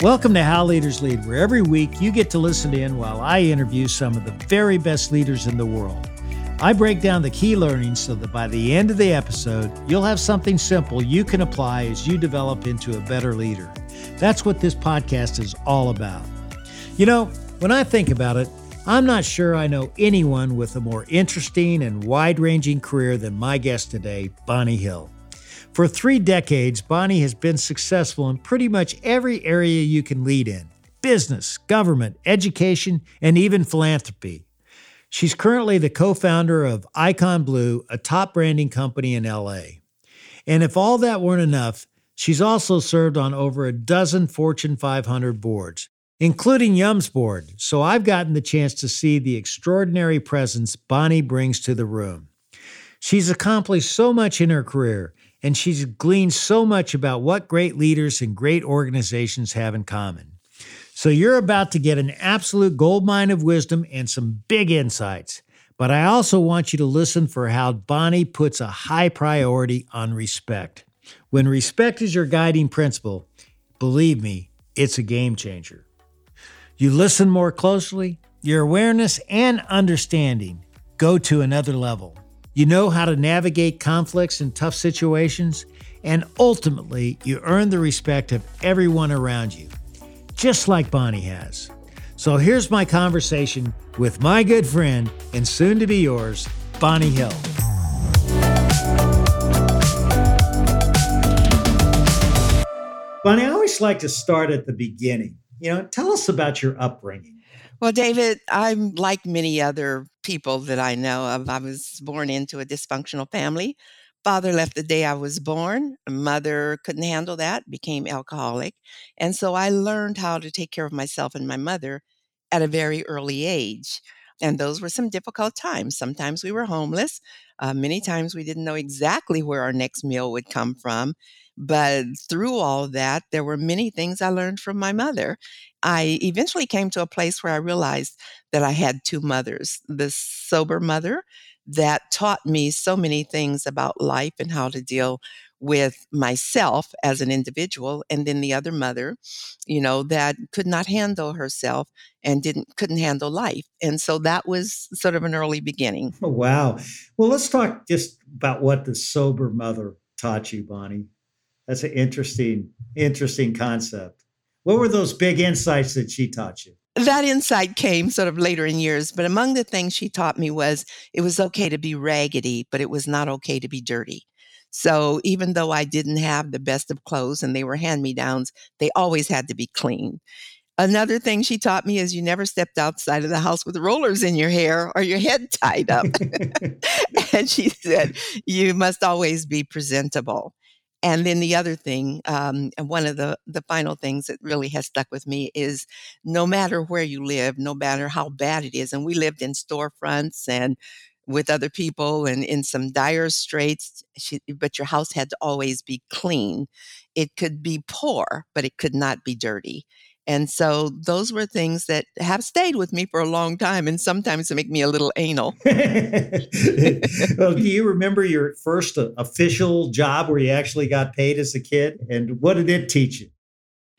Welcome to How Leaders Lead, where every week you get to listen in while I interview some of the very best leaders in the world. I break down the key learnings so that by the end of the episode, you'll have something simple you can apply as you develop into a better leader. That's what this podcast is all about. You know, when I think about it, I'm not sure I know anyone with a more interesting and wide ranging career than my guest today, Bonnie Hill. For three decades, Bonnie has been successful in pretty much every area you can lead in business, government, education, and even philanthropy. She's currently the co founder of Icon Blue, a top branding company in LA. And if all that weren't enough, she's also served on over a dozen Fortune 500 boards, including Yum's board. So I've gotten the chance to see the extraordinary presence Bonnie brings to the room. She's accomplished so much in her career, and she's gleaned so much about what great leaders and great organizations have in common. So you're about to get an absolute goldmine of wisdom and some big insights. But I also want you to listen for how Bonnie puts a high priority on respect. When respect is your guiding principle, believe me, it's a game changer. You listen more closely, your awareness and understanding go to another level. You know how to navigate conflicts and tough situations, and ultimately, you earn the respect of everyone around you, just like Bonnie has. So here's my conversation with my good friend and soon to be yours, Bonnie Hill. Bonnie, I always like to start at the beginning. You know, tell us about your upbringing. Well, David, I'm like many other people that I know of. I was born into a dysfunctional family. Father left the day I was born. Mother couldn't handle that, became alcoholic. And so I learned how to take care of myself and my mother at a very early age. And those were some difficult times. Sometimes we were homeless. Uh, many times we didn't know exactly where our next meal would come from. But through all that, there were many things I learned from my mother. I eventually came to a place where I realized that I had two mothers this sober mother that taught me so many things about life and how to deal with myself as an individual and then the other mother you know that could not handle herself and didn't couldn't handle life. And so that was sort of an early beginning. Oh, wow. Well let's talk just about what the sober mother taught you bonnie that's an interesting, interesting concept. What were those big insights that she taught you? That insight came sort of later in years, but among the things she taught me was it was okay to be raggedy, but it was not okay to be dirty. So even though I didn't have the best of clothes and they were hand me downs, they always had to be clean. Another thing she taught me is you never stepped outside of the house with rollers in your hair or your head tied up. and she said, you must always be presentable. And then the other thing, um, and one of the, the final things that really has stuck with me is no matter where you live, no matter how bad it is, and we lived in storefronts and with other people and in some dire straits, she, but your house had to always be clean. It could be poor, but it could not be dirty. And so those were things that have stayed with me for a long time and sometimes make me a little anal. well, do you remember your first uh, official job where you actually got paid as a kid? And what did it teach you?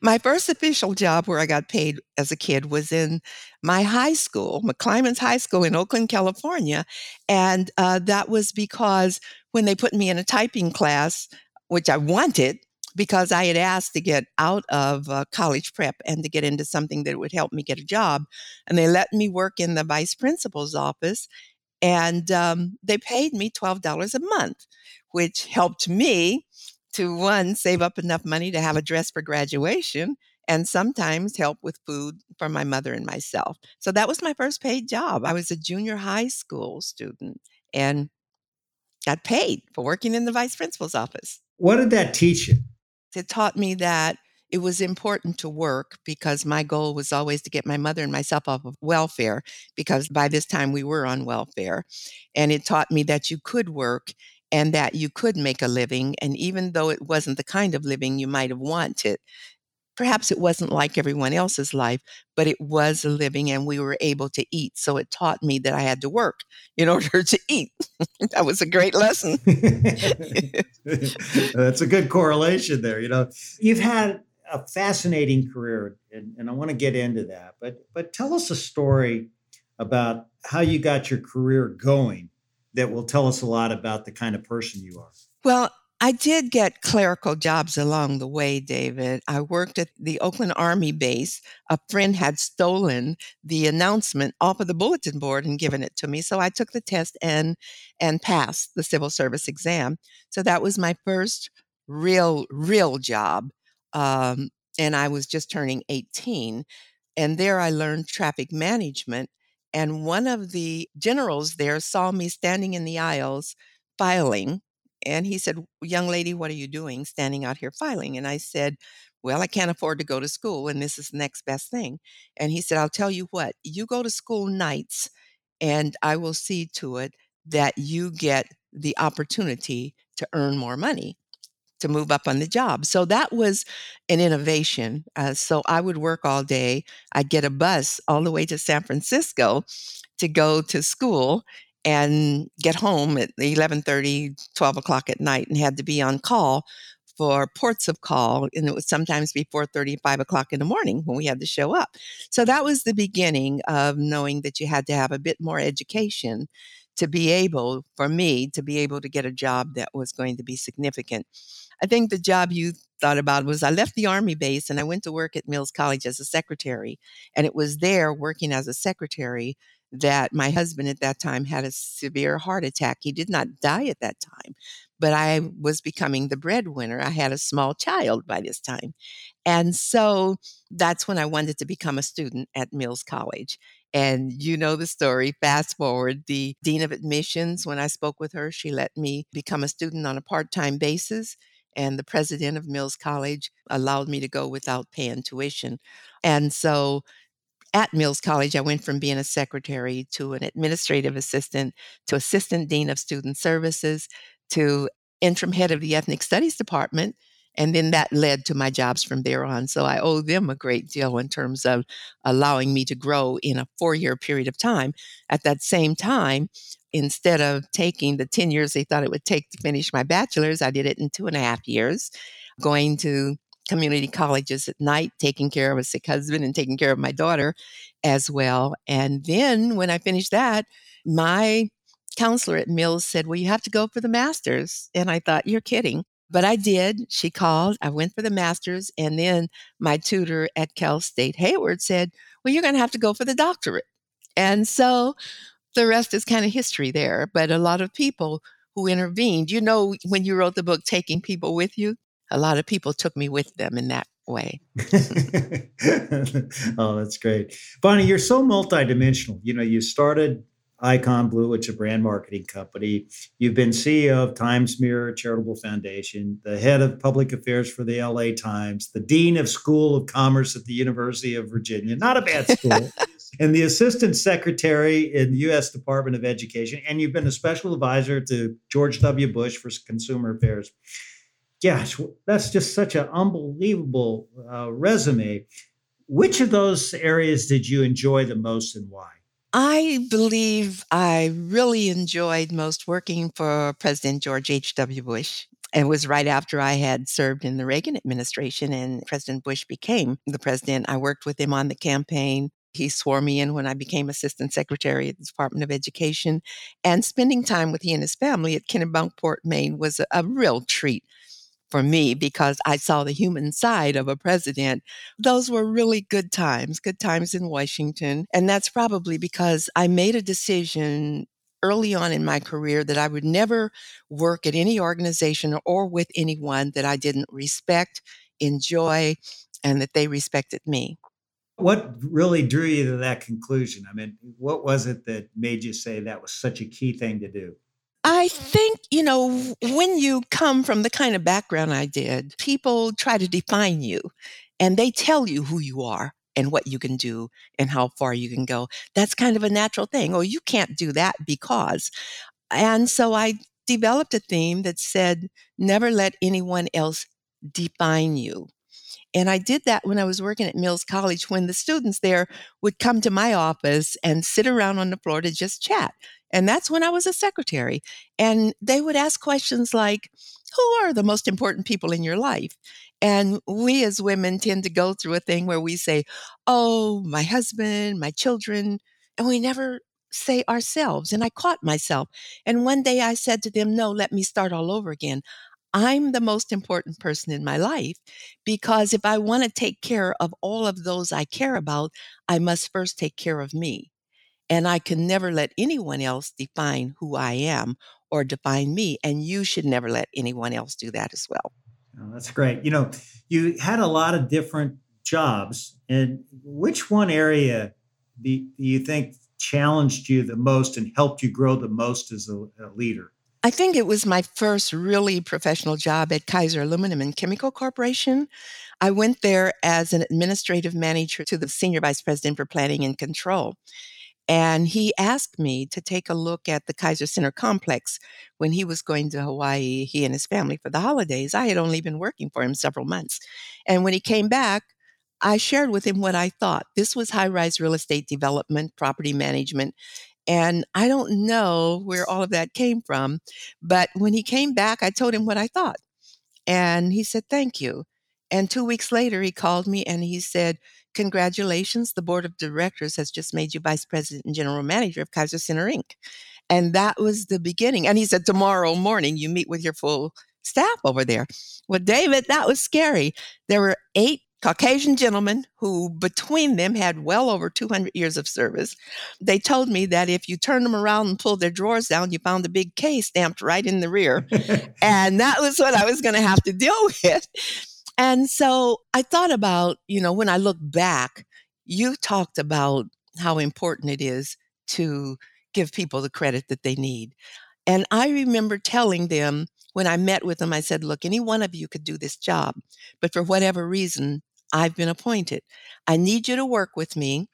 My first official job where I got paid as a kid was in my high school, McClymonds High School in Oakland, California. And uh, that was because when they put me in a typing class, which I wanted, because I had asked to get out of uh, college prep and to get into something that would help me get a job. And they let me work in the vice principal's office. And um, they paid me $12 a month, which helped me to one, save up enough money to have a dress for graduation and sometimes help with food for my mother and myself. So that was my first paid job. I was a junior high school student and got paid for working in the vice principal's office. What did that teach you? It taught me that it was important to work because my goal was always to get my mother and myself off of welfare because by this time we were on welfare. And it taught me that you could work and that you could make a living. And even though it wasn't the kind of living you might have wanted, perhaps it wasn't like everyone else's life, but it was a living and we were able to eat. So it taught me that I had to work in order to eat. that was a great lesson. That's a good correlation there. You know, you've had a fascinating career, and, and I want to get into that. But but tell us a story about how you got your career going that will tell us a lot about the kind of person you are. Well, I did get clerical jobs along the way, David. I worked at the Oakland Army base. A friend had stolen the announcement off of the bulletin board and given it to me. So I took the test and and passed the civil service exam. So that was my first real, real job. Um, and I was just turning 18. And there I learned traffic management. And one of the generals there saw me standing in the aisles filing and he said, Young lady, what are you doing standing out here filing? And I said, Well, I can't afford to go to school, and this is the next best thing. And he said, I'll tell you what, you go to school nights, and I will see to it that you get the opportunity to earn more money to move up on the job. So that was an innovation. Uh, so I would work all day. I'd get a bus all the way to San Francisco to go to school and get home at 11.30 12 o'clock at night and had to be on call for ports of call and it would sometimes be 4.30 5 o'clock in the morning when we had to show up. So that was the beginning of knowing that you had to have a bit more education to be able for me to be able to get a job that was going to be significant. I think the job you thought about was i left the army base and i went to work at mills college as a secretary and it was there working as a secretary that my husband at that time had a severe heart attack. He did not die at that time, but I was becoming the breadwinner. I had a small child by this time. And so that's when I wanted to become a student at Mills College. And you know the story. Fast forward, the dean of admissions, when I spoke with her, she let me become a student on a part time basis. And the president of Mills College allowed me to go without paying tuition. And so at Mills College, I went from being a secretary to an administrative assistant to assistant dean of student services to interim head of the ethnic studies department. And then that led to my jobs from there on. So I owe them a great deal in terms of allowing me to grow in a four year period of time. At that same time, instead of taking the 10 years they thought it would take to finish my bachelor's, I did it in two and a half years, going to community colleges at night, taking care of a sick husband and taking care of my daughter as well. And then when I finished that, my counselor at Mills said, Well, you have to go for the master's. And I thought, You're kidding. But I did. She called. I went for the master's. And then my tutor at Cal State Hayward said, Well, you're going to have to go for the doctorate. And so the rest is kind of history there. But a lot of people who intervened, you know, when you wrote the book, Taking People With You, a lot of people took me with them in that way. oh, that's great. Bonnie, you're so multidimensional. You know, you started Icon Blue, which is a brand marketing company. You've been CEO of Times Mirror Charitable Foundation, the head of public affairs for the LA Times, the dean of School of Commerce at the University of Virginia. Not a bad school. and the assistant secretary in the U.S. Department of Education. And you've been a special advisor to George W. Bush for consumer affairs gosh, that's just such an unbelievable uh, resume. Which of those areas did you enjoy the most and why? I believe I really enjoyed most working for President George H.W. Bush. It was right after I had served in the Reagan administration and President Bush became the president. I worked with him on the campaign. He swore me in when I became assistant secretary at the Department of Education. And spending time with he and his family at Kennebunkport, Maine was a, a real treat for me because I saw the human side of a president. Those were really good times, good times in Washington. And that's probably because I made a decision early on in my career that I would never work at any organization or with anyone that I didn't respect, enjoy, and that they respected me. What really drew you to that conclusion? I mean, what was it that made you say that was such a key thing to do? I think, you know, when you come from the kind of background I did, people try to define you and they tell you who you are and what you can do and how far you can go. That's kind of a natural thing. Oh, you can't do that because. And so I developed a theme that said, never let anyone else define you. And I did that when I was working at Mills College when the students there would come to my office and sit around on the floor to just chat. And that's when I was a secretary. And they would ask questions like, Who are the most important people in your life? And we as women tend to go through a thing where we say, Oh, my husband, my children. And we never say ourselves. And I caught myself. And one day I said to them, No, let me start all over again. I'm the most important person in my life because if I want to take care of all of those I care about, I must first take care of me. And I can never let anyone else define who I am or define me. And you should never let anyone else do that as well. Oh, that's great. You know, you had a lot of different jobs. And which one area do you think challenged you the most and helped you grow the most as a, a leader? I think it was my first really professional job at Kaiser Aluminum and Chemical Corporation. I went there as an administrative manager to the senior vice president for planning and control. And he asked me to take a look at the Kaiser Center complex when he was going to Hawaii, he and his family for the holidays. I had only been working for him several months. And when he came back, I shared with him what I thought. This was high rise real estate development, property management. And I don't know where all of that came from. But when he came back, I told him what I thought. And he said, Thank you. And two weeks later, he called me and he said, Congratulations, the board of directors has just made you vice president and general manager of Kaiser Center Inc. And that was the beginning. And he said, Tomorrow morning, you meet with your full staff over there. Well, David, that was scary. There were eight Caucasian gentlemen who, between them, had well over 200 years of service. They told me that if you turned them around and pulled their drawers down, you found a big K stamped right in the rear. and that was what I was going to have to deal with. And so I thought about, you know, when I look back, you talked about how important it is to give people the credit that they need. And I remember telling them when I met with them, I said, look, any one of you could do this job, but for whatever reason, I've been appointed. I need you to work with me.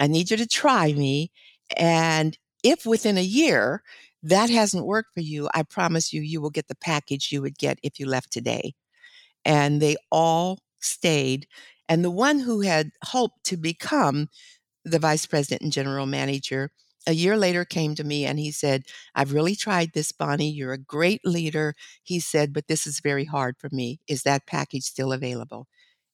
I need you to try me. And if within a year that hasn't worked for you, I promise you, you will get the package you would get if you left today and they all stayed. And the one who had hoped to become the vice president and general manager a year later came to me and he said, I've really tried this, Bonnie. You're a great leader. He said, but this is very hard for me. Is that package still available?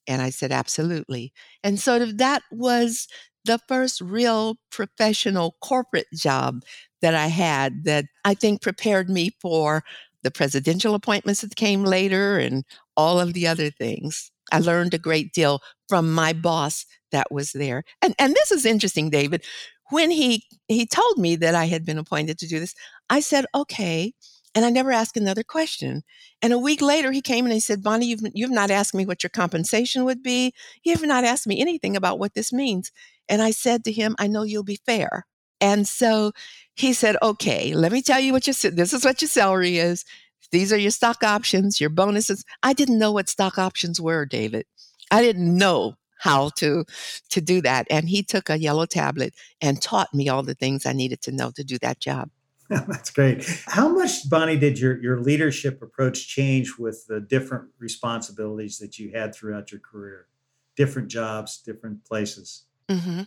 And I said, absolutely. And of that was the first real professional corporate job that I had that I think prepared me for the presidential appointments that came later and all of the other things. I learned a great deal from my boss that was there. And and this is interesting, David. When he he told me that I had been appointed to do this, I said, "Okay." And I never asked another question. And a week later, he came and he said, Bonnie, you've, you've not asked me what your compensation would be. You have not asked me anything about what this means. And I said to him, I know you'll be fair. And so he said, okay, let me tell you what your, this is what your salary is. These are your stock options, your bonuses. I didn't know what stock options were, David. I didn't know how to to do that and he took a yellow tablet and taught me all the things i needed to know to do that job that's great how much bonnie did your your leadership approach change with the different responsibilities that you had throughout your career different jobs different places mm-hmm.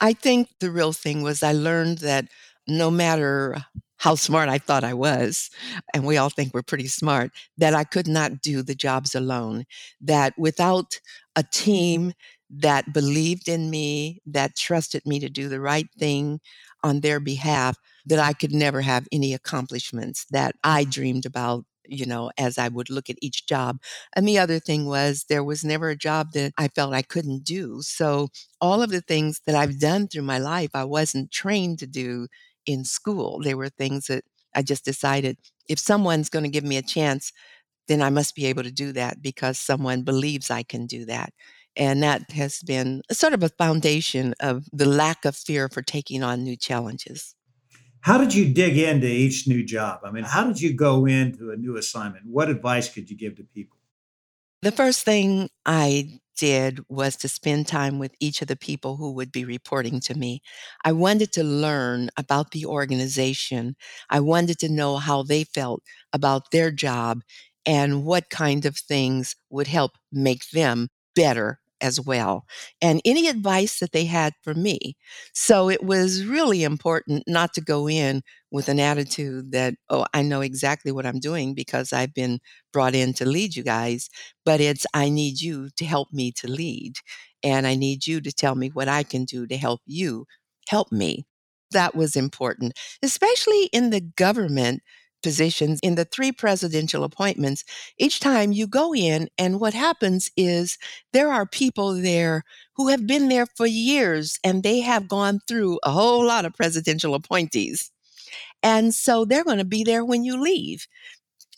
i think the real thing was i learned that no matter how smart I thought I was, and we all think we're pretty smart, that I could not do the jobs alone. That without a team that believed in me, that trusted me to do the right thing on their behalf, that I could never have any accomplishments that I dreamed about you know, as I would look at each job. And the other thing was there was never a job that I felt I couldn't do. So all of the things that I've done through my life, I wasn't trained to do in school. There were things that I just decided if someone's going to give me a chance, then I must be able to do that because someone believes I can do that. And that has been sort of a foundation of the lack of fear for taking on new challenges. How did you dig into each new job? I mean, how did you go into a new assignment? What advice could you give to people? The first thing I did was to spend time with each of the people who would be reporting to me. I wanted to learn about the organization. I wanted to know how they felt about their job and what kind of things would help make them better as well, and any advice that they had for me. So it was really important not to go in with an attitude that, oh, I know exactly what I'm doing because I've been brought in to lead you guys, but it's, I need you to help me to lead. And I need you to tell me what I can do to help you help me. That was important, especially in the government positions in the three presidential appointments, each time you go in, and what happens is there are people there who have been there for years and they have gone through a whole lot of presidential appointees. And so they're going to be there when you leave.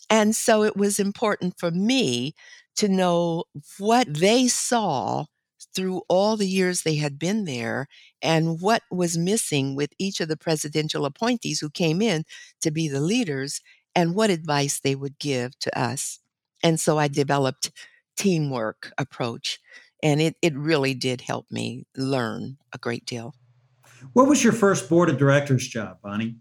And so it was important for me to know what they saw through all the years they had been there and what was missing with each of the presidential appointees who came in to be the leaders and what advice they would give to us. And so I developed teamwork approach and it, it really did help me learn a great deal. What was your first board of directors job, Bonnie?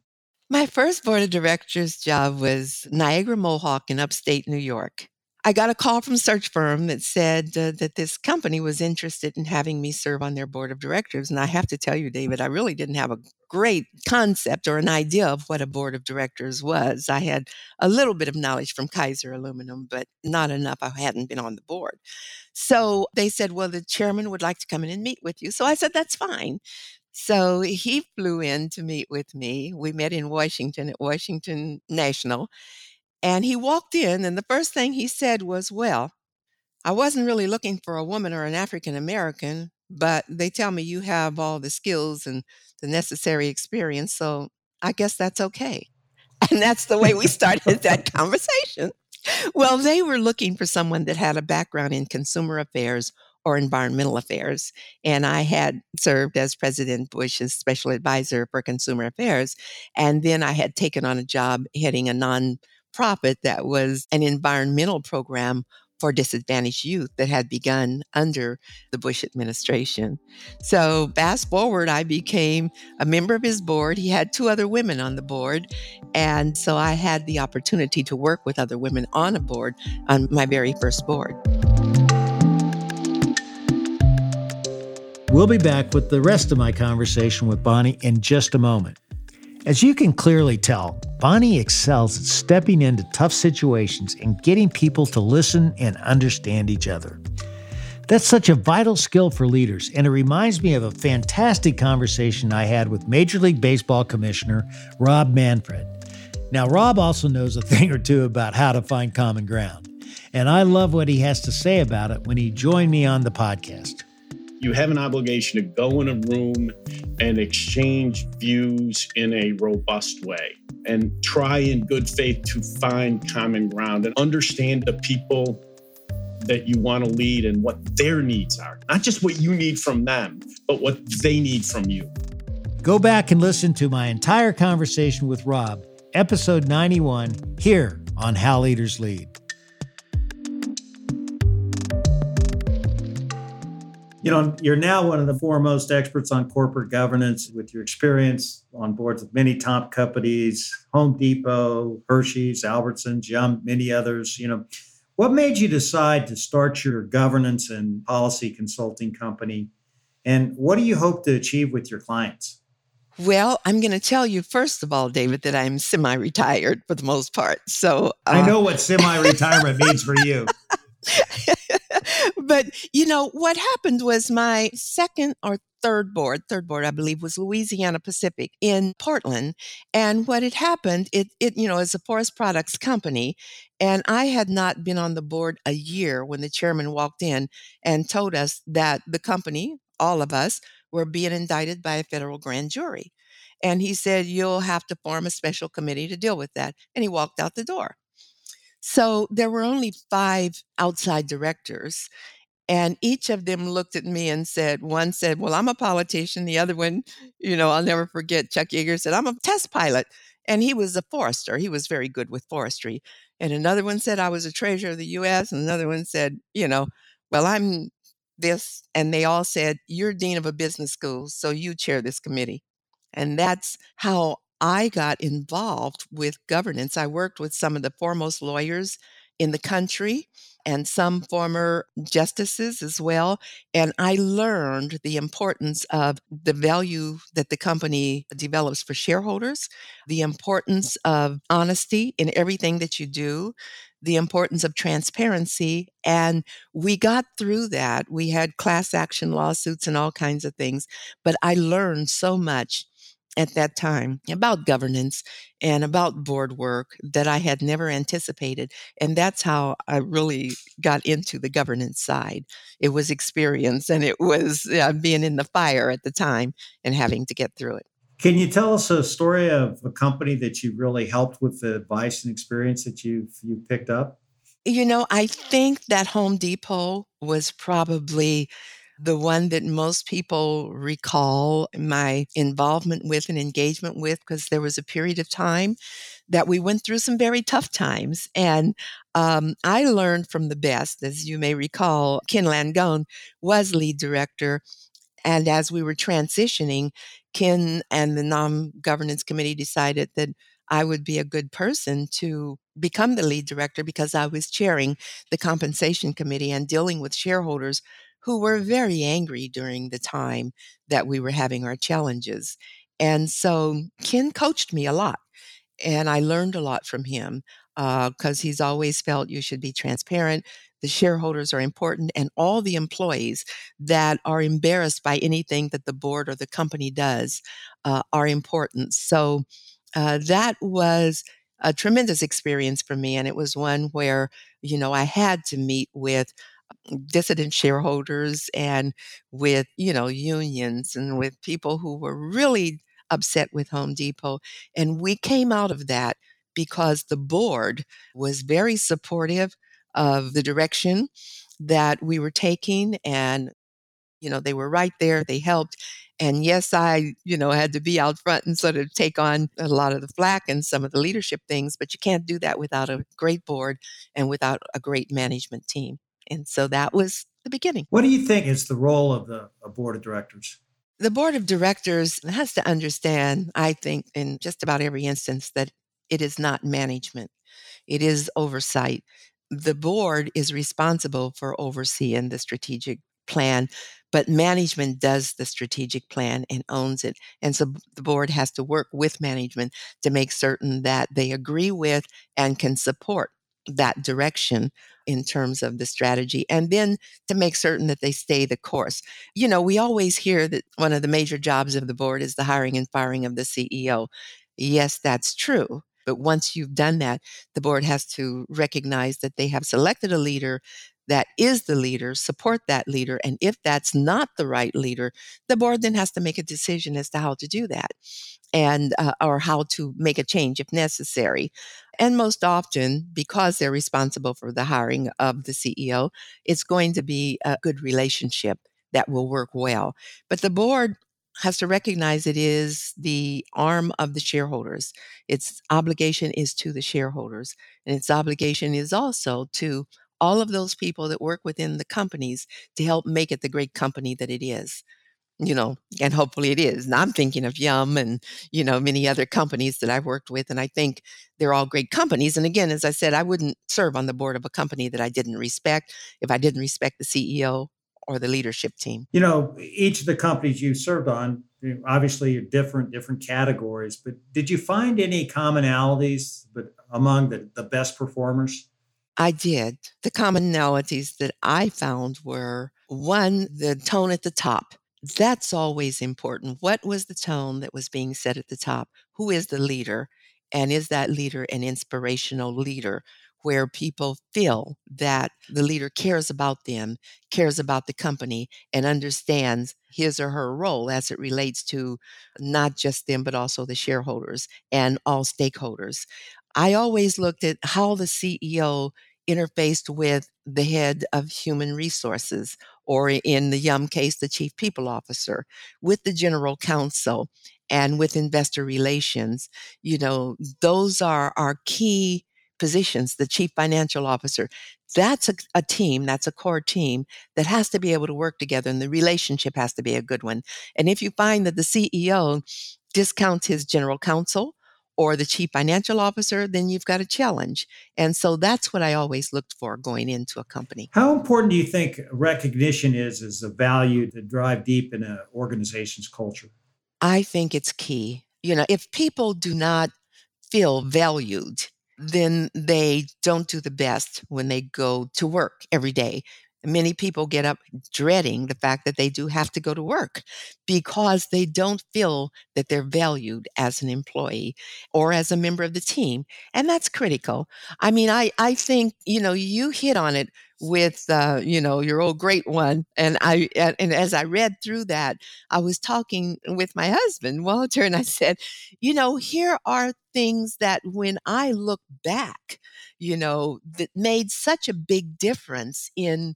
My first board of directors job was Niagara Mohawk in upstate New York. I got a call from search firm that said uh, that this company was interested in having me serve on their board of directors. And I have to tell you, David, I really didn't have a great concept or an idea of what a board of directors was. I had a little bit of knowledge from Kaiser Aluminum, but not enough. I hadn't been on the board. So they said, Well, the chairman would like to come in and meet with you. So I said, That's fine. So he flew in to meet with me. We met in Washington at Washington National. And he walked in, and the first thing he said was, Well, I wasn't really looking for a woman or an African American, but they tell me you have all the skills and the necessary experience. So I guess that's okay. And that's the way we started that conversation. Well, they were looking for someone that had a background in consumer affairs or environmental affairs. And I had served as President Bush's special advisor for consumer affairs. And then I had taken on a job heading a non profit that was an environmental program for disadvantaged youth that had begun under the Bush administration. So, fast forward, I became a member of his board. He had two other women on the board. And so I had the opportunity to work with other women on a board on my very first board. We'll be back with the rest of my conversation with Bonnie in just a moment. As you can clearly tell, Bonnie excels at stepping into tough situations and getting people to listen and understand each other. That's such a vital skill for leaders, and it reminds me of a fantastic conversation I had with Major League Baseball Commissioner Rob Manfred. Now, Rob also knows a thing or two about how to find common ground, and I love what he has to say about it when he joined me on the podcast you have an obligation to go in a room and exchange views in a robust way and try in good faith to find common ground and understand the people that you want to lead and what their needs are. Not just what you need from them, but what they need from you. Go back and listen to my entire conversation with Rob, episode 91, here on How Leaders Lead. You know, you're now one of the foremost experts on corporate governance with your experience on boards of many top companies, Home Depot, Hershey's, Albertsons, Yum, many others. You know, what made you decide to start your governance and policy consulting company? And what do you hope to achieve with your clients? Well, I'm going to tell you, first of all, David, that I'm semi retired for the most part. So uh, I know what semi retirement means for you. but you know what happened was my second or third board third board i believe was louisiana pacific in portland and what had happened it it you know is a forest products company and i had not been on the board a year when the chairman walked in and told us that the company all of us were being indicted by a federal grand jury. And he said you'll have to form a special committee to deal with that and he walked out the door so there were only five outside directors. And each of them looked at me and said, one said, Well, I'm a politician. The other one, you know, I'll never forget, Chuck Yeager said, I'm a test pilot. And he was a forester. He was very good with forestry. And another one said, I was a treasurer of the US. And another one said, You know, well, I'm this. And they all said, You're dean of a business school. So you chair this committee. And that's how I got involved with governance. I worked with some of the foremost lawyers in the country and some former justices as well. And I learned the importance of the value that the company develops for shareholders, the importance of honesty in everything that you do, the importance of transparency. And we got through that. We had class action lawsuits and all kinds of things, but I learned so much at that time about governance and about board work that I had never anticipated. And that's how I really got into the governance side. It was experience and it was uh, being in the fire at the time and having to get through it. Can you tell us a story of a company that you really helped with the advice and experience that you've you picked up? You know, I think that Home Depot was probably the one that most people recall my involvement with and engagement with, because there was a period of time that we went through some very tough times. And um, I learned from the best, as you may recall, Ken Langone was lead director. And as we were transitioning, Ken and the non governance committee decided that I would be a good person to become the lead director because I was chairing the compensation committee and dealing with shareholders who were very angry during the time that we were having our challenges. And so Ken coached me a lot, and I learned a lot from him because uh, he's always felt you should be transparent. The shareholders are important, and all the employees that are embarrassed by anything that the board or the company does uh, are important. So uh, that was a tremendous experience for me. And it was one where, you know, I had to meet with dissident shareholders and with, you know, unions and with people who were really upset with Home Depot. And we came out of that because the board was very supportive of the direction that we were taking and you know they were right there they helped and yes i you know had to be out front and sort of take on a lot of the flack and some of the leadership things but you can't do that without a great board and without a great management team and so that was the beginning. What do you think is the role of the board of directors? The board of directors has to understand, I think, in just about every instance, that it is not management, it is oversight. The board is responsible for overseeing the strategic plan, but management does the strategic plan and owns it. And so the board has to work with management to make certain that they agree with and can support that direction in terms of the strategy and then to make certain that they stay the course. You know, we always hear that one of the major jobs of the board is the hiring and firing of the CEO. Yes, that's true. But once you've done that, the board has to recognize that they have selected a leader that is the leader, support that leader. And if that's not the right leader, the board then has to make a decision as to how to do that and uh, or how to make a change if necessary. And most often, because they're responsible for the hiring of the CEO, it's going to be a good relationship that will work well. But the board has to recognize it is the arm of the shareholders. Its obligation is to the shareholders, and its obligation is also to all of those people that work within the companies to help make it the great company that it is you know, and hopefully it is. And I'm thinking of Yum and, you know, many other companies that I've worked with. And I think they're all great companies. And again, as I said, I wouldn't serve on the board of a company that I didn't respect if I didn't respect the CEO or the leadership team. You know, each of the companies you served on, obviously different, different categories, but did you find any commonalities but among the, the best performers? I did. The commonalities that I found were one, the tone at the top that's always important. What was the tone that was being set at the top? Who is the leader? And is that leader an inspirational leader where people feel that the leader cares about them, cares about the company, and understands his or her role as it relates to not just them, but also the shareholders and all stakeholders? I always looked at how the CEO interfaced with the head of human resources, or in the Yum case, the chief people officer, with the general counsel, and with investor relations. You know, those are our key positions, the chief financial officer. That's a, a, team, that's a core team that has to be able to work together, and the relationship has to be a good one. And if you find that the CEO discounts his general counsel, or the chief financial officer, then you've got a challenge. And so that's what I always looked for going into a company. How important do you think recognition is as a value to drive deep in an organization's culture? I think it's key. You know, if people do not feel valued, then they don't do the best when they go to work every day. Many people get up dreading the fact that they do have to go to work because they don't feel that they're valued as an employee or as a member of the team. And that's critical. I mean, I, I think, you know, you hit on it with uh, you know your old great one and i and as i read through that i was talking with my husband walter and i said you know here are things that when i look back you know that made such a big difference in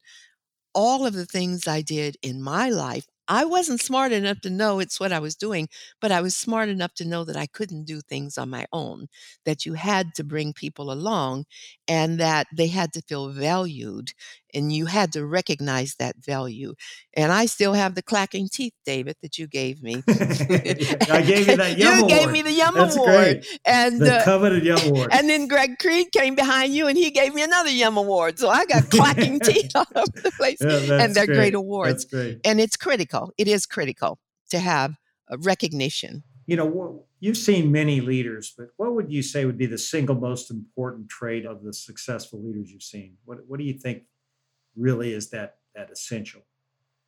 all of the things i did in my life I wasn't smart enough to know it's what I was doing, but I was smart enough to know that I couldn't do things on my own, that you had to bring people along and that they had to feel valued and you had to recognize that value. And I still have the clacking teeth, David, that you gave me. I gave you that Yum award. You Award. gave me the Yum That's Award. great. And the uh, coveted Yum Award. and then Greg Creed came behind you and he gave me another Yum Award. So I got clacking teeth all over the place. Yeah, and they're great great awards. That's great. And it's critical. It is critical to have a recognition. You know, you've seen many leaders, but what would you say would be the single most important trait of the successful leaders you've seen? What What do you think really is that that essential?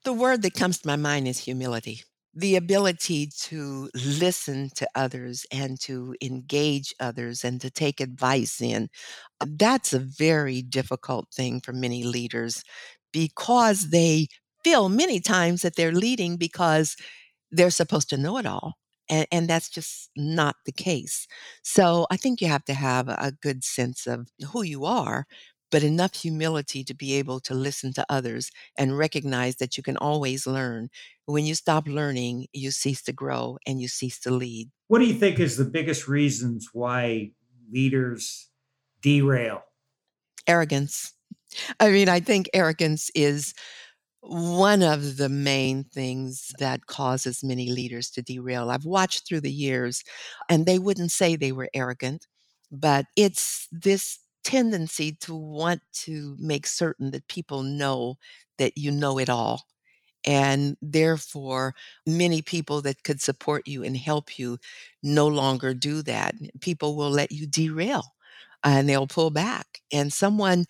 The word that comes to my mind is humility. The ability to listen to others and to engage others and to take advice in. That's a very difficult thing for many leaders because they feel many times that they're leading because they're supposed to know it all. And, and that's just not the case. So I think you have to have a good sense of who you are, but enough humility to be able to listen to others and recognize that you can always learn. When you stop learning, you cease to grow and you cease to lead. What do you think is the biggest reasons why leaders derail? Arrogance. I mean, I think arrogance is one of the main things that causes many leaders to derail. I've watched through the years, and they wouldn't say they were arrogant, but it's this tendency to want to make certain that people know that you know it all. And therefore, many people that could support you and help you no longer do that. People will let you derail and they'll pull back. And someone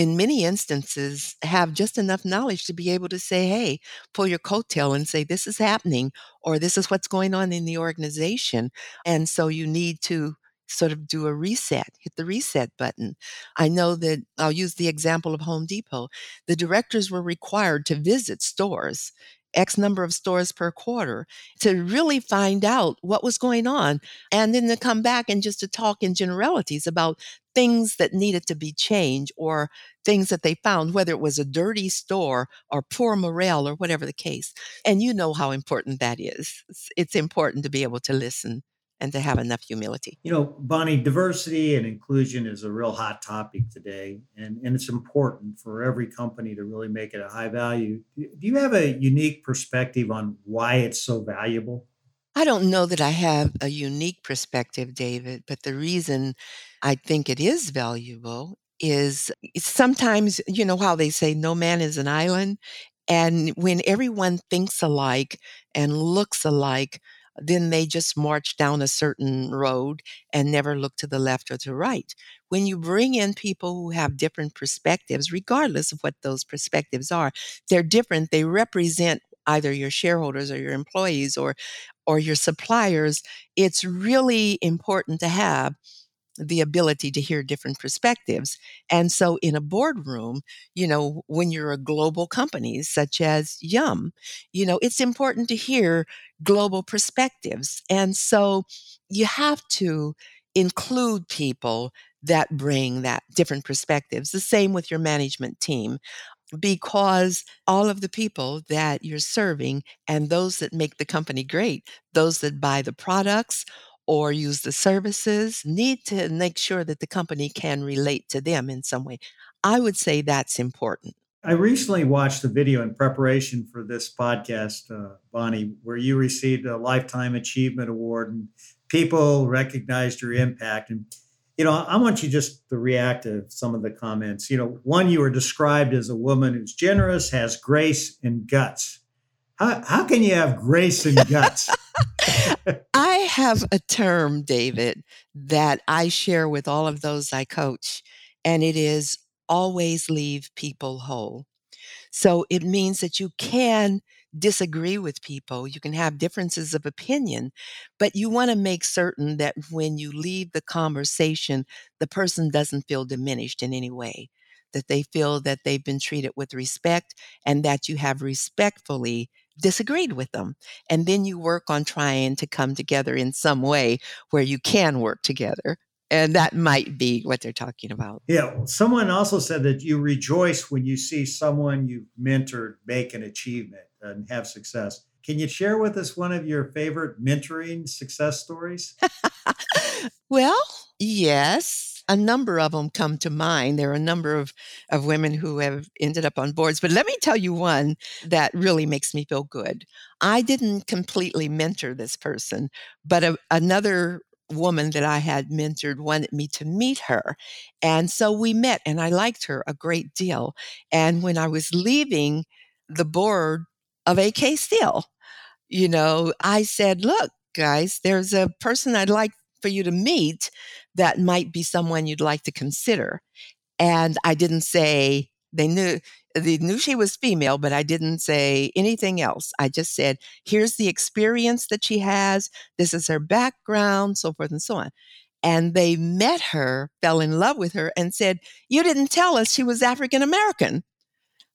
in many instances have just enough knowledge to be able to say, hey, pull your coattail and say, this is happening, or this is what's going on in the organization. And so you need to sort of do a reset, hit the reset button. I know that I'll use the example of Home Depot. The directors were required to visit stores. X number of stores per quarter to really find out what was going on and then to come back and just to talk in generalities about things that needed to be changed or things that they found, whether it was a dirty store or poor morale or whatever the case. And you know how important that is. It's, it's important to be able to listen and to have enough humility. You know, Bonnie, diversity and inclusion is a real hot topic today, and, and it's important for every company to really make it a high value. Do you have a unique perspective on why it's so valuable? I don't know that I have a unique perspective, David, but the reason I think it is valuable is eh, sometimes, you know, how they say no man is an island. And when everyone thinks alike and looks alike, then they just march down a certain road and never look to the left or to right. When you bring in people who have different perspectives, regardless of what those perspectives are, they're different. They represent either your shareholders or your employees or or your suppliers. It's really important to have the ability to hear different perspectives. And so in a boardroom, you know, when you're a global company such as Yum, you know, it's important to hear global perspectives. And so you have to include people that bring that different perspectives. The same with your management team because all of the people that you're serving and those that make the company great, those that buy the products or use the services need to make sure that the company can relate to them in some way. I would say that's important. I recently watched a video in preparation for this podcast, uh, Bonnie, where you received a Lifetime Achievement Award. And people recognized your impact. And, you know, I want you just to react to some of the comments. You know, one, you were described as a woman who's generous, has grace and guts. How, how can you have grace and guts? I have a term, David, that I share with all of those I coach, and it is always leave people whole. So it means that you can disagree with people, you can have differences of opinion, but you want to make certain that when you leave the conversation, the person doesn't feel diminished in any way, that they feel that they've been treated with respect and that you have respectfully disagreed with them. And then you work on trying to come together in some way where you can work together. And that might be what they're talking about. Yeah. Someone also said that you rejoice when you see someone you've mentored make an achievement and have success. Can you share with us one of your favorite mentoring success stories? well, yes a number of them come to mind. There are a number of, of women who have ended up on boards, but let me tell you one that really makes me feel good. I didn't completely mentor this person, but a, another woman that I had mentored wanted me to meet her. And so we met, and I liked her a great deal. And when I was leaving the board of AK Steel, you know, I said, Look, guys, there's a person I'd like for you to meet that might be someone you'd like to consider. And I didn't say they knew they knew she was female, but I didn't say anything else. I just said, here's the experience that she has, this is her background, so forth and so on. And they met her, fell in love with her, and said, You didn't tell us she was African American.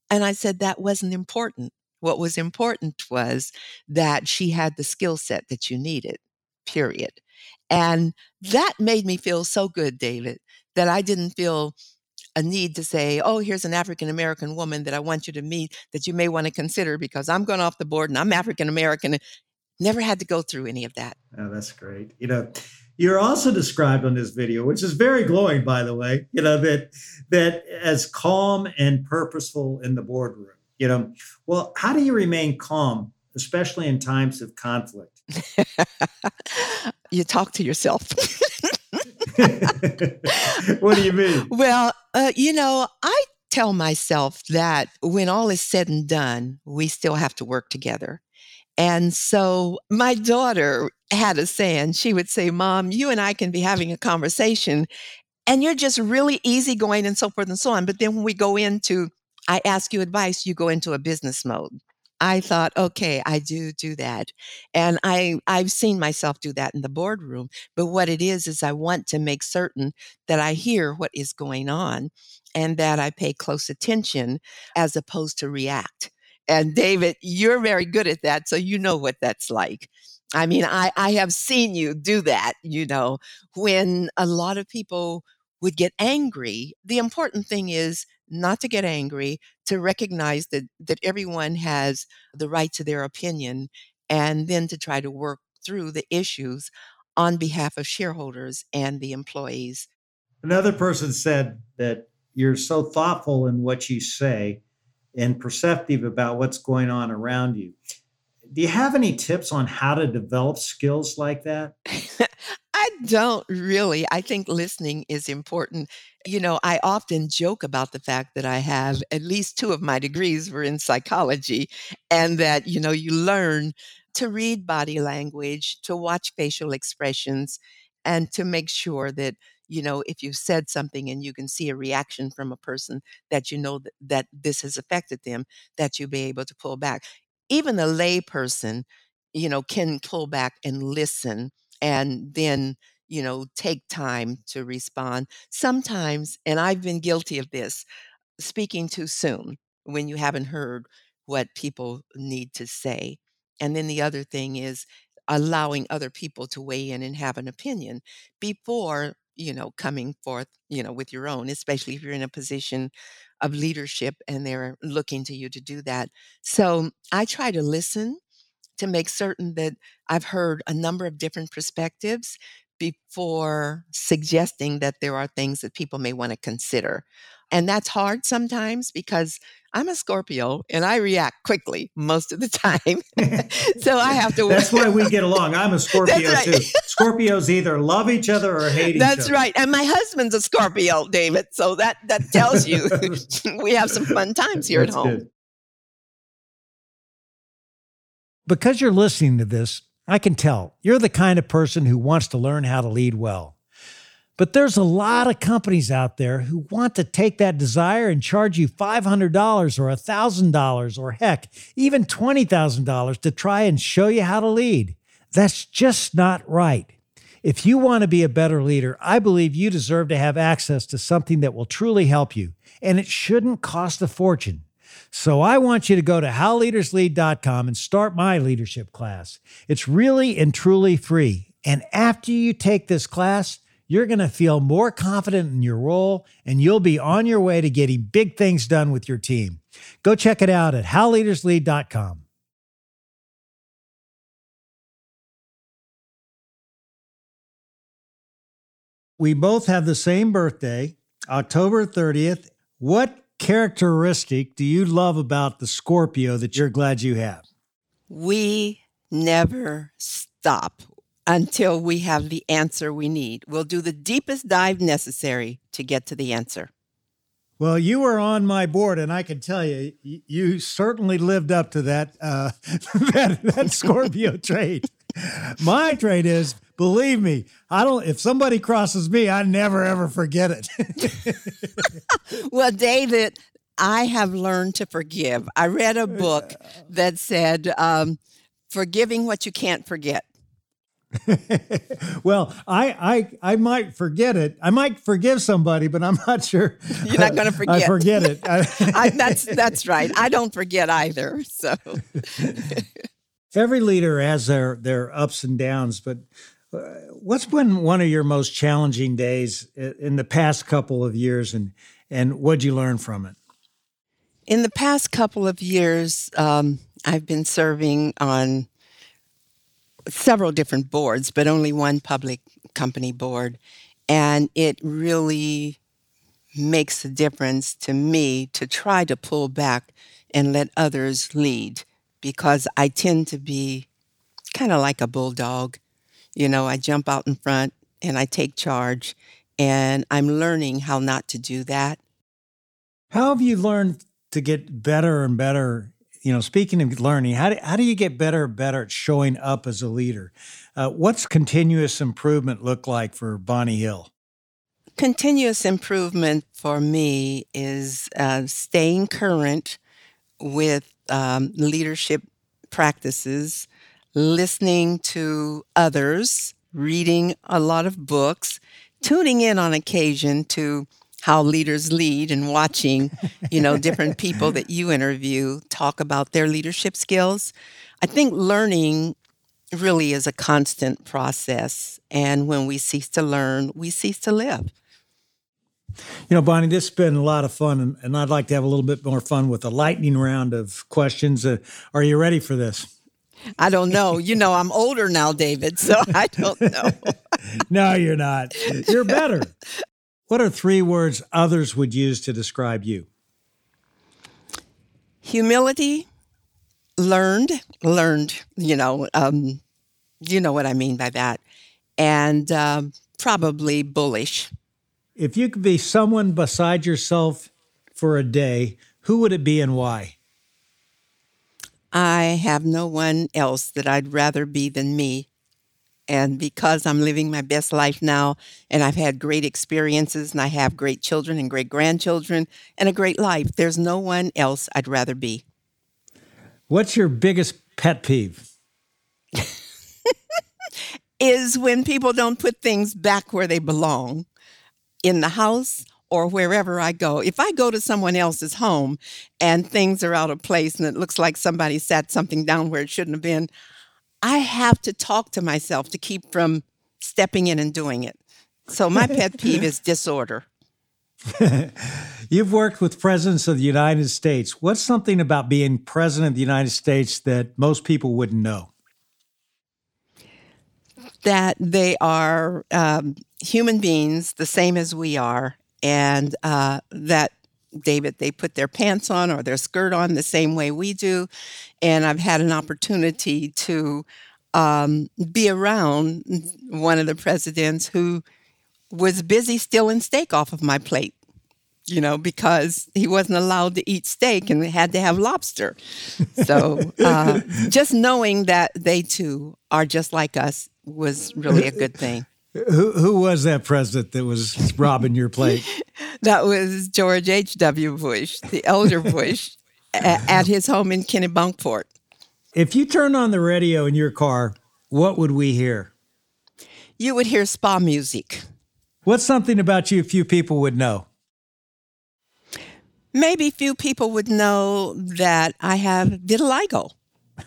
And I said, That wasn't important. What was important was that she had the skill set that you needed, period. And that made me feel so good, David, that I didn't feel a need to say, oh, here's an African American woman that I want you to meet that you may want to consider because I'm going off the board and I'm African American. Never had to go through any of that. Oh, that's great. You know, you're also described on this video, which is very glowing, by the way, you know, that that as calm and purposeful in the boardroom. You know, well, how do you remain calm, especially in times of conflict? you talk to yourself. what do you mean? Well, uh, you know, I tell myself that when all is said and done, we still have to work together. And so my daughter had a saying, she would say, Mom, you and I can be having a conversation and you're just really easygoing and so forth and so on. But then when we go into, I ask you advice, you go into a business mode. I thought, okay, I do do that. And I, I've seen myself do that in the boardroom. But what it is, is I want to make certain that I hear what is going on and that I pay close attention as opposed to react. And David, you're very good at that. So you know what that's like. I mean, I, I have seen you do that, you know, when a lot of people would get angry. The important thing is not to get angry, to recognize that that everyone has the right to their opinion and then to try to work through the issues on behalf of shareholders and the employees. Another person said that you're so thoughtful in what you say and perceptive about what's going on around you. Do you have any tips on how to develop skills like that? I don't really. I think listening is important. You know, I often joke about the fact that I have at least two of my degrees were in psychology, and that, you know, you learn to read body language, to watch facial expressions, and to make sure that, you know, if you've said something and you can see a reaction from a person that you know that, that this has affected them, that you be able to pull back. Even a lay person, you know, can pull back and listen and then you know take time to respond. Sometimes and i've been guilty of this speaking too soon when you haven't heard what people need to say. And then the other thing is allowing other people to weigh in and have an opinion before you know coming forth you know with your own especially if you're in a position of leadership and they're looking to you to do that. So i try to listen to make certain that I've heard a number of different perspectives before suggesting that there are things that people may want to consider. And that's hard sometimes because I'm a Scorpio and I react quickly most of the time. so I have to. That's why we get along. I'm a Scorpio right. too. Scorpios either love each other or hate That's each other. That's right. And my husband's a Scorpio, David. So that that tells you we have some fun times here That's at home. Good. Because you're listening to this, I can tell you're the kind of person who wants to learn how to lead well. But there's a lot of companies out there who want to take that desire and charge you $500 or $1,000 or heck, even $20,000 to try and show you how to lead. That's just not right. If you want to be a better leader, I believe you deserve to have access to something that will truly help you, and it shouldn't cost a fortune. So I want you to go to howleaderslead.com and start my leadership class. It's really and truly free. And after you take this class, you're going to feel more confident in your role and you'll be on your way to getting big things done with your team. Go check it out at howleaderslead.com. We both have the same birthday, October 30th. What characteristic do you love about the Scorpio that you're glad you have? We never stop until we have the answer we need. We'll do the deepest dive necessary to get to the answer. Well, you were on my board, and I can tell you, you certainly lived up to that uh, that, that Scorpio trait. My trait is, believe me, I don't. If somebody crosses me, I never ever forget it. well, David, I have learned to forgive. I read a book that said, um, "Forgiving what you can't forget." well, I, I I might forget it. I might forgive somebody, but I'm not sure. You're not going to forget. I forget it. I, that's that's right. I don't forget either. So every leader has their their ups and downs, but uh, what's been one of your most challenging days in the past couple of years, and and what'd you learn from it? In the past couple of years, um, I've been serving on several different boards, but only one public company board. And it really makes a difference to me to try to pull back and let others lead because I tend to be kind of like a bulldog. You know, I jump out in front and I take charge, and I'm learning how not to do that. How have you learned to get better and better you know, speaking of learning, how do, how do you get better and better at showing up as a leader? Uh, what's continuous improvement look like for Bonnie Hill? Continuous improvement for me is uh, staying current with um, leadership practices, listening to others, reading a lot of books, tuning in on occasion to how leaders lead and watching, you know, different people that you interview talk about their leadership skills. I think learning really is a constant process. And when we cease to learn, we cease to live. You know, Bonnie, this has been a lot of fun, and, and I'd like to have a little bit more fun with a lightning round of questions. Uh, are you ready for this? I don't know. You know, I'm older now, David, so I don't know. no, you're not. You're better. What are three words others would use to describe you? Humility, learned, learned, you know, um, you know what I mean by that, and um, probably bullish. If you could be someone beside yourself for a day, who would it be and why? I have no one else that I'd rather be than me. And because I'm living my best life now and I've had great experiences and I have great children and great grandchildren and a great life, there's no one else I'd rather be. What's your biggest pet peeve? is when people don't put things back where they belong in the house or wherever I go. If I go to someone else's home and things are out of place and it looks like somebody sat something down where it shouldn't have been, I have to talk to myself to keep from stepping in and doing it. So my pet peeve is disorder. You've worked with presidents of the United States. What's something about being president of the United States that most people wouldn't know? That they are um, human beings, the same as we are, and uh, that David, they put their pants on or their skirt on the same way we do. And I've had an opportunity to um, be around one of the presidents who was busy stealing steak off of my plate you know, because he wasn't allowed to eat steak and had to have lobster. So uh, just knowing that they too are just like us was really a good thing. Who, who was that president that was robbing your plate? that was George H.W. Bush, the elder Bush, at his home in Kennebunkport. If you turned on the radio in your car, what would we hear? You would hear spa music. What's something about you few people would know? Maybe few people would know that I have vitiligo.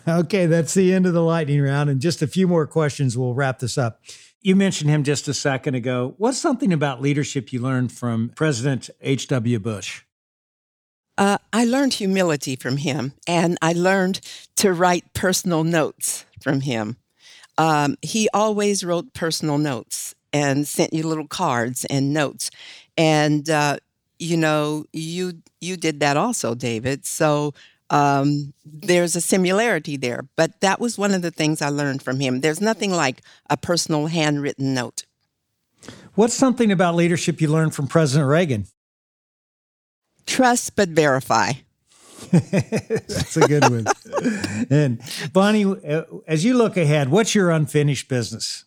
Okay, that's the end of the lightning round. And just a few more questions, we'll wrap this up. You mentioned him just a second ago. What's something about leadership you learned from President H.W. Bush? Uh, I learned humility from him, and I learned to write personal notes from him. Um, he always wrote personal notes and sent you little cards and notes. And uh, you know, you you did that also, David. So um, there's a similarity there. But that was one of the things I learned from him. There's nothing like a personal handwritten note. What's something about leadership you learned from President Reagan? Trust but verify. That's a good one. and Bonnie, uh, as you look ahead, what's your unfinished business?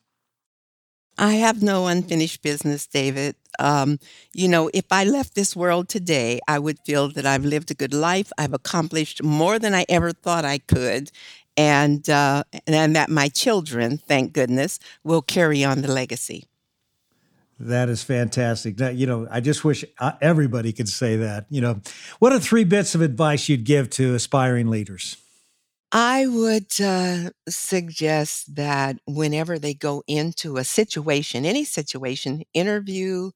I have no unfinished business, David. Um, you know, if I left this world today, I would feel that I've lived a good life. I've accomplished more than I ever thought I could. And, uh, and that my children, thank goodness, will carry on the legacy. That is fantastic. Now, you know, I just wish uh, everybody could say that. You know, what are three bits of advice you'd give to aspiring leaders? I would uh, suggest that whenever they go into a situation, any situation, interview,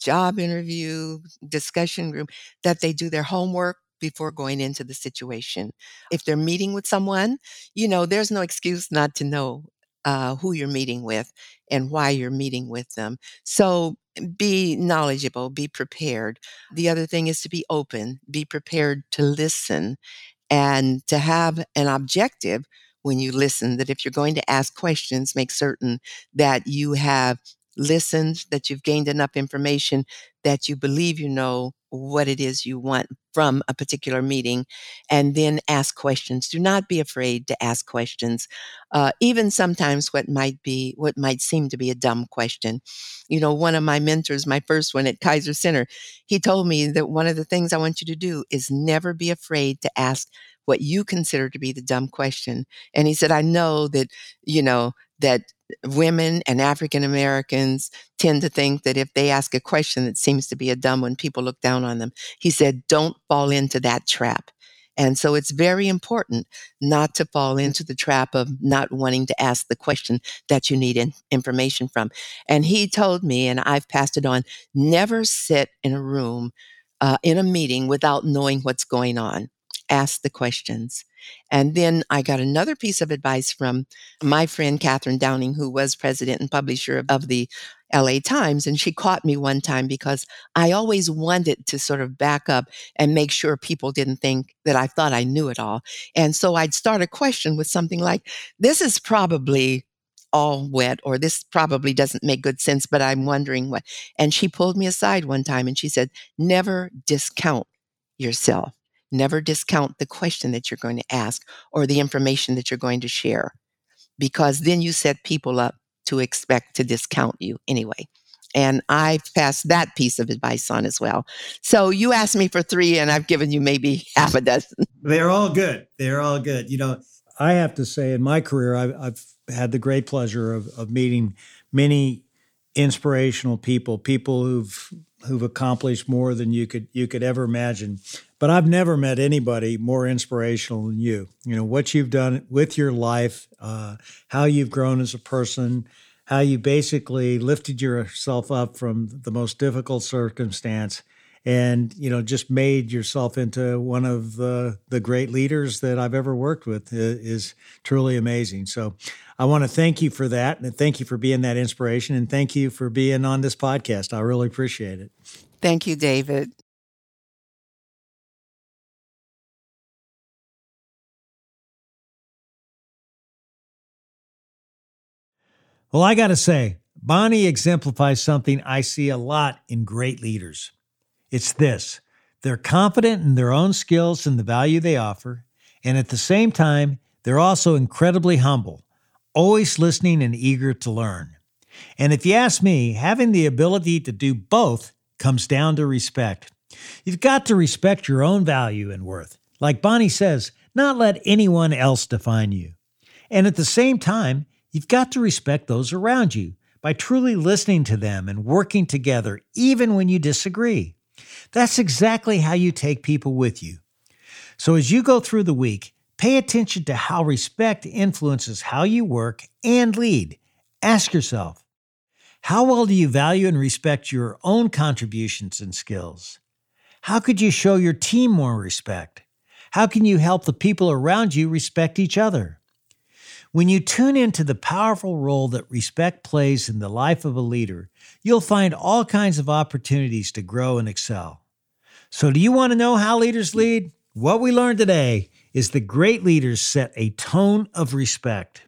job interview, discussion group, that they do their homework before going into the situation. If they're meeting with someone, you know, there's no excuse not to know uh, who you're meeting with and why you're meeting with them. So be knowledgeable, be prepared. The other thing is to be open, be prepared to listen and to have an objective when you listen that if you're going to ask questions, make certain that you have listened, that you've gained enough information that you believe you know what it is you want from a particular meeting, and then ask questions. Do not be afraid to ask questions, uh, even sometimes what might be what might seem to be a dumb question. You know, one of my mentors, my first one at Kaiser Center, he told me that one of the things I want you to do is never be afraid to ask what you consider to be the dumb question. And he said, I know that, you know, that women and African Americans tend to think that if they ask a question that seems to be a dumb one, people look down on them. He said, don't fall into that trap. And so it's very important not to fall into the trap of not wanting to ask the question that you need in, information from. And he told me, and I've passed it on, never sit in a room, uh, in a meeting without knowing what's going on. Ask the questions. And then I got another piece of advice from my friend Kathryn Downing, who was president and publisher of the LA Times. And she caught me one time because I always wanted to sort of back up and make sure people didn't think that I thought I knew it all. And so I'd start a question with something like, This is probably all wet, or this probably doesn't make good sense, but I'm wondering what. And she pulled me aside one time and she said, Never discount yourself. Never discount the question that you're going to ask or the information that you're going to share, because then you set people up to expect to discount you anyway. And I've passed that piece of advice on as well. So you asked me for three, and I've given you maybe half a dozen. They're all good. They're all good. You know, I have to say, in my career, I've, I've had the great pleasure of, of meeting many inspirational people, people who've who've accomplished more than you could you could ever imagine. But I've never met anybody more inspirational than you. You know what you've done with your life, uh, how you've grown as a person, how you basically lifted yourself up from the most difficult circumstance, and you know just made yourself into one of the the great leaders that I've ever worked with is truly amazing. So I want to thank you for that. And thank you for being that inspiration. And thank you for being on this podcast. I really appreciate it. Thank you, David. Well, I got to say, Bonnie exemplifies something I see a lot in great leaders. It's this they're confident in their own skills and the value they offer, and at the same time, they're also incredibly humble, always listening and eager to learn. And if you ask me, having the ability to do both comes down to respect. You've got to respect your own value and worth. Like Bonnie says, not let anyone else define you. And at the same time, you've got to respect those around you by truly listening to them and working together, even when you disagree. That's exactly how you take people with you. So as you go through the week, pay attention to how respect influences how you work and lead. Ask yourself, how well do you value and respect your own contributions and skills? How could you show your team more respect? How can you help the people around you respect each other? When you tune into the powerful role that respect plays in the life of a leader, you'll find all kinds of opportunities to grow and excel. So, do you want to know how leaders lead? What we learned today is that great leaders set a tone of respect.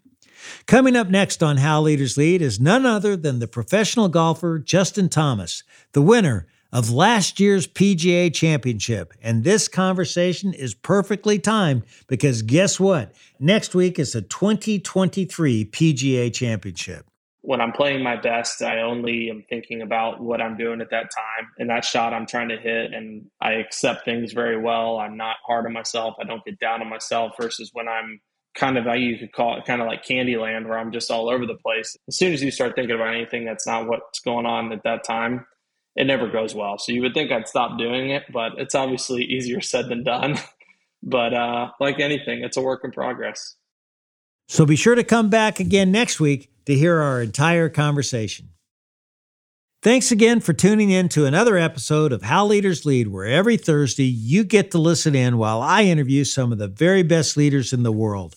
Coming up next on How Leaders Lead is none other than the professional golfer Justin Thomas, the winner of last year's PGA Championship. And this conversation is perfectly timed because guess what? Next week is the 2023 PGA Championship. When I'm playing my best, I only am thinking about what I'm doing at that time and that shot I'm trying to hit. And I accept things very well. I'm not hard on myself. I don't get down on myself versus when I'm kind of, you could call it kind of like Candyland, where I'm just all over the place. As soon as you start thinking about anything that's not what's going on at that time, it never goes well. So you would think I'd stop doing it, but it's obviously easier said than done. but uh, like anything, it's a work in progress. So be sure to come back again next week to hear our entire conversation. Thanks again for tuning in to another episode of How Leaders Lead, where every Thursday you get to listen in while I interview some of the very best leaders in the world.